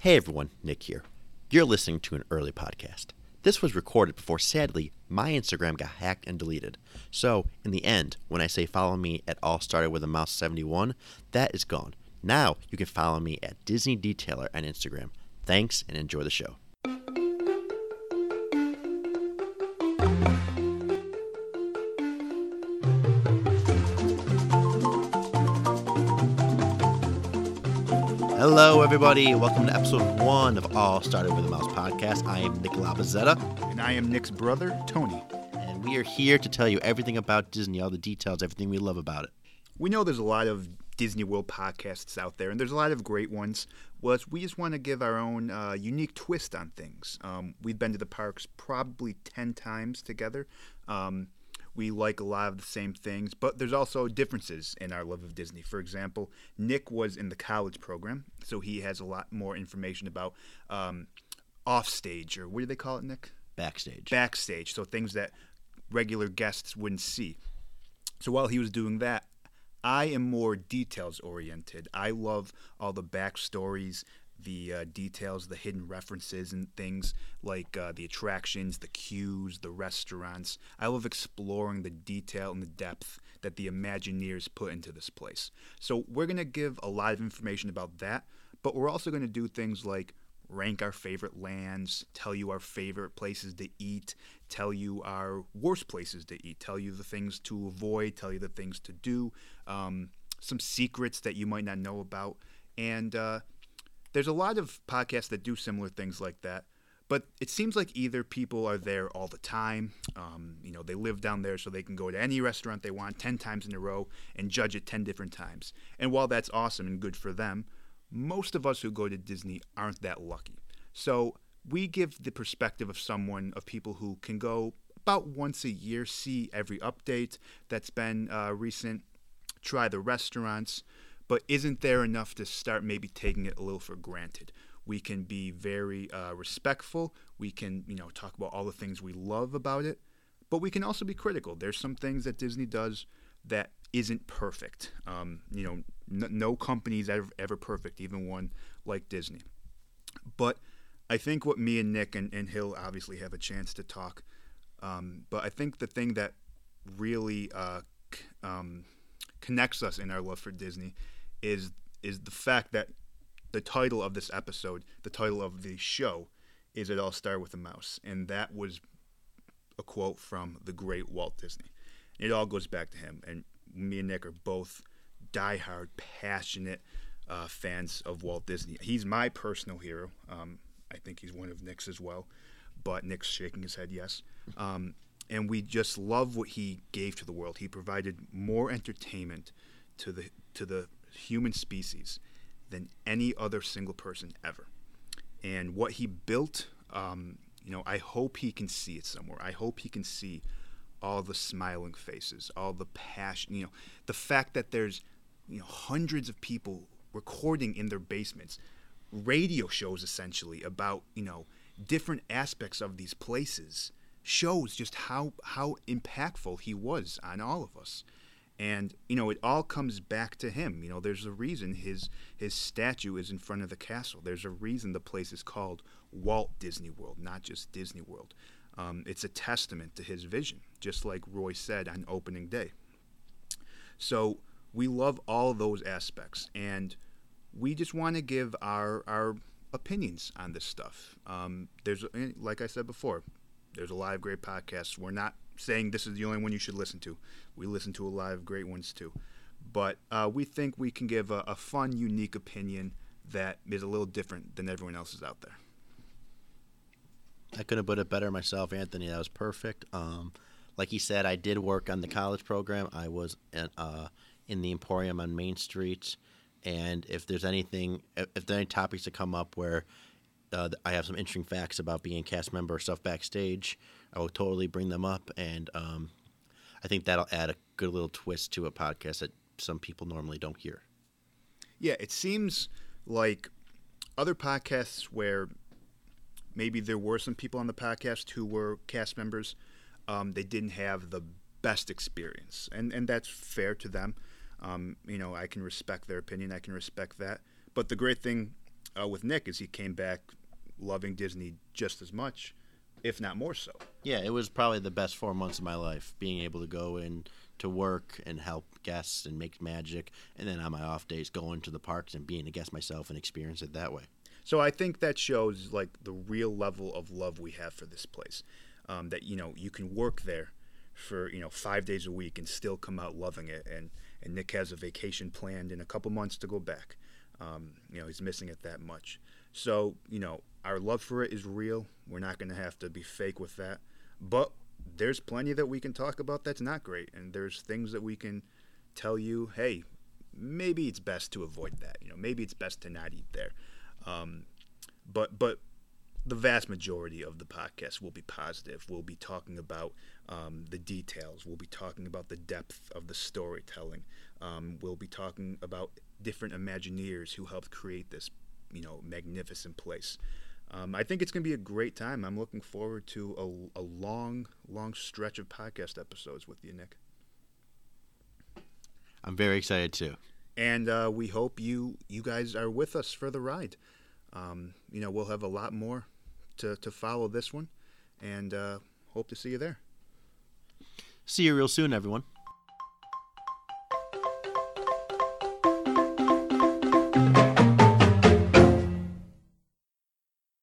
Hey everyone, Nick here. You're listening to an early podcast. This was recorded before, sadly, my Instagram got hacked and deleted. So, in the end, when I say follow me at All Started with a Mouse 71, that is gone. Now you can follow me at Disney Detailer on Instagram. Thanks and enjoy the show. Hello, everybody. Welcome to episode one of All Started with a Mouse podcast. I am Nick Labazetta, And I am Nick's brother, Tony. and we are here to tell you everything about Disney, all the details, everything we love about it. We know there's a lot of Disney World podcasts out there, and there's a lot of great ones. Well, we just want to give our own uh, unique twist on things. Um, we've been to the parks probably 10 times together. Um, we like a lot of the same things, but there's also differences in our love of Disney. For example, Nick was in the college program, so he has a lot more information about um, offstage, or what do they call it, Nick? Backstage. backstage, so things that regular guests wouldn't see. So while he was doing that, I am more details oriented. I love all the backstories, the uh, details, the hidden references, and things like uh, the attractions, the queues, the restaurants. I love exploring the detail and the depth that the Imagineers put into this place. So we're going to give a lot of information about that, but we're also going to do things like rank our favorite lands, tell you our favorite places to eat, tell you our worst places to eat, tell you the things to avoid, tell you the things to do, um, some secrets that you might not know about. And uh, there's a lot of podcasts that do similar things like that. But it seems like either people are there all the time, um, you know, they live down there so they can go to any restaurant they want 10 times in a row and judge it 10 different times. And while that's awesome and good for them, most of us who go to Disney aren't that lucky. So we give the perspective of someone, of people who can go about once a year, see every update that's been uh, recent, try the restaurants, but isn't there enough to start maybe taking it a little for granted? We can be very uh, respectful. We can, you know, talk about all the things we love about it, but we can also be critical. There's some things that Disney does that isn't perfect. Um, you know, n- no company is ever, ever perfect, even one like Disney. But I think what me and Nick and, and Hill obviously have a chance to talk. Um, but I think the thing that really uh, c- um, connects us in our love for Disney is is the fact that the title of this episode, the title of the show, is "It All Started with a Mouse," and that was a quote from the great Walt Disney. It all goes back to him, and me and Nick are both diehard, passionate uh, fans of Walt Disney. He's my personal hero. Um, I think he's one of Nick's as well, but Nick's shaking his head yes. Um, and we just love what he gave to the world. He provided more entertainment to the to the human species than any other single person ever. And what he built, um, you know, I hope he can see it somewhere. I hope he can see all the smiling faces, all the passion, you know, the fact that there's, you know, hundreds of people recording in their basements, radio shows essentially about, you know, different aspects of these places shows just how how impactful he was on all of us. And you know, it all comes back to him. You know, there's a reason his his statue is in front of the castle. There's a reason the place is called Walt Disney World, not just Disney World. Um, it's a testament to his vision, just like Roy said on opening day. So we love all those aspects, and we just want to give our our opinions on this stuff. Um, there's, eh, like I said before, there's a lot of great podcasts. We're not saying this is the only one you should listen to. We listen to a lot of great ones too, but uh, we think we can give a, a fun, unique opinion that is a little different than everyone else's out there. I couldn't put it better myself, Anthony. That was perfect. Um, like he said, I did work on the college program. I was in, uh, in the Emporium on Main Street, and if there's anything, if, there are any topics that come up where uh, I have some interesting facts about being a cast member or stuff backstage, I will totally bring them up, and um, I think that'll add a good little twist to a podcast that some people normally don't hear. Yeah, it seems like other podcasts where maybe there were some people on the podcast who were cast members, um, they didn't have the best experience, and and that's fair to them. Um, you know, I can respect their opinion. I can respect that. But the great thing uh, with Nick is he came back loving Disney just as much, if not more so. Yeah, it was probably the best four months of my life. Being able to go in to work and help guests and make magic, and then on my off days going to the parks and being a guest myself and experience it that way. So I think that shows like the real level of love we have for this place. Um, that you know you can work there for you know five days a week and still come out loving it. And and Nick has a vacation planned in a couple months to go back. Um, you know he's missing it that much. So you know our love for it is real. We're not going to have to be fake with that. But there's plenty that we can talk about that's not great, and there's things that we can tell you. Hey, maybe it's best to avoid that. You know, maybe it's best to not eat there. Um, but but the vast majority of the podcast will be positive. We'll be talking about um, the details. We'll be talking about the depth of the storytelling. Um, we'll be talking about different Imagineers who helped create this, you know, magnificent place. Um, I think it's going to be a great time. I'm looking forward to a, a long, long stretch of podcast episodes with you, Nick. I'm very excited too. And uh, we hope you you guys are with us for the ride. Um, you know, we'll have a lot more to, to follow this one, and uh, hope to see you there. See you real soon, everyone.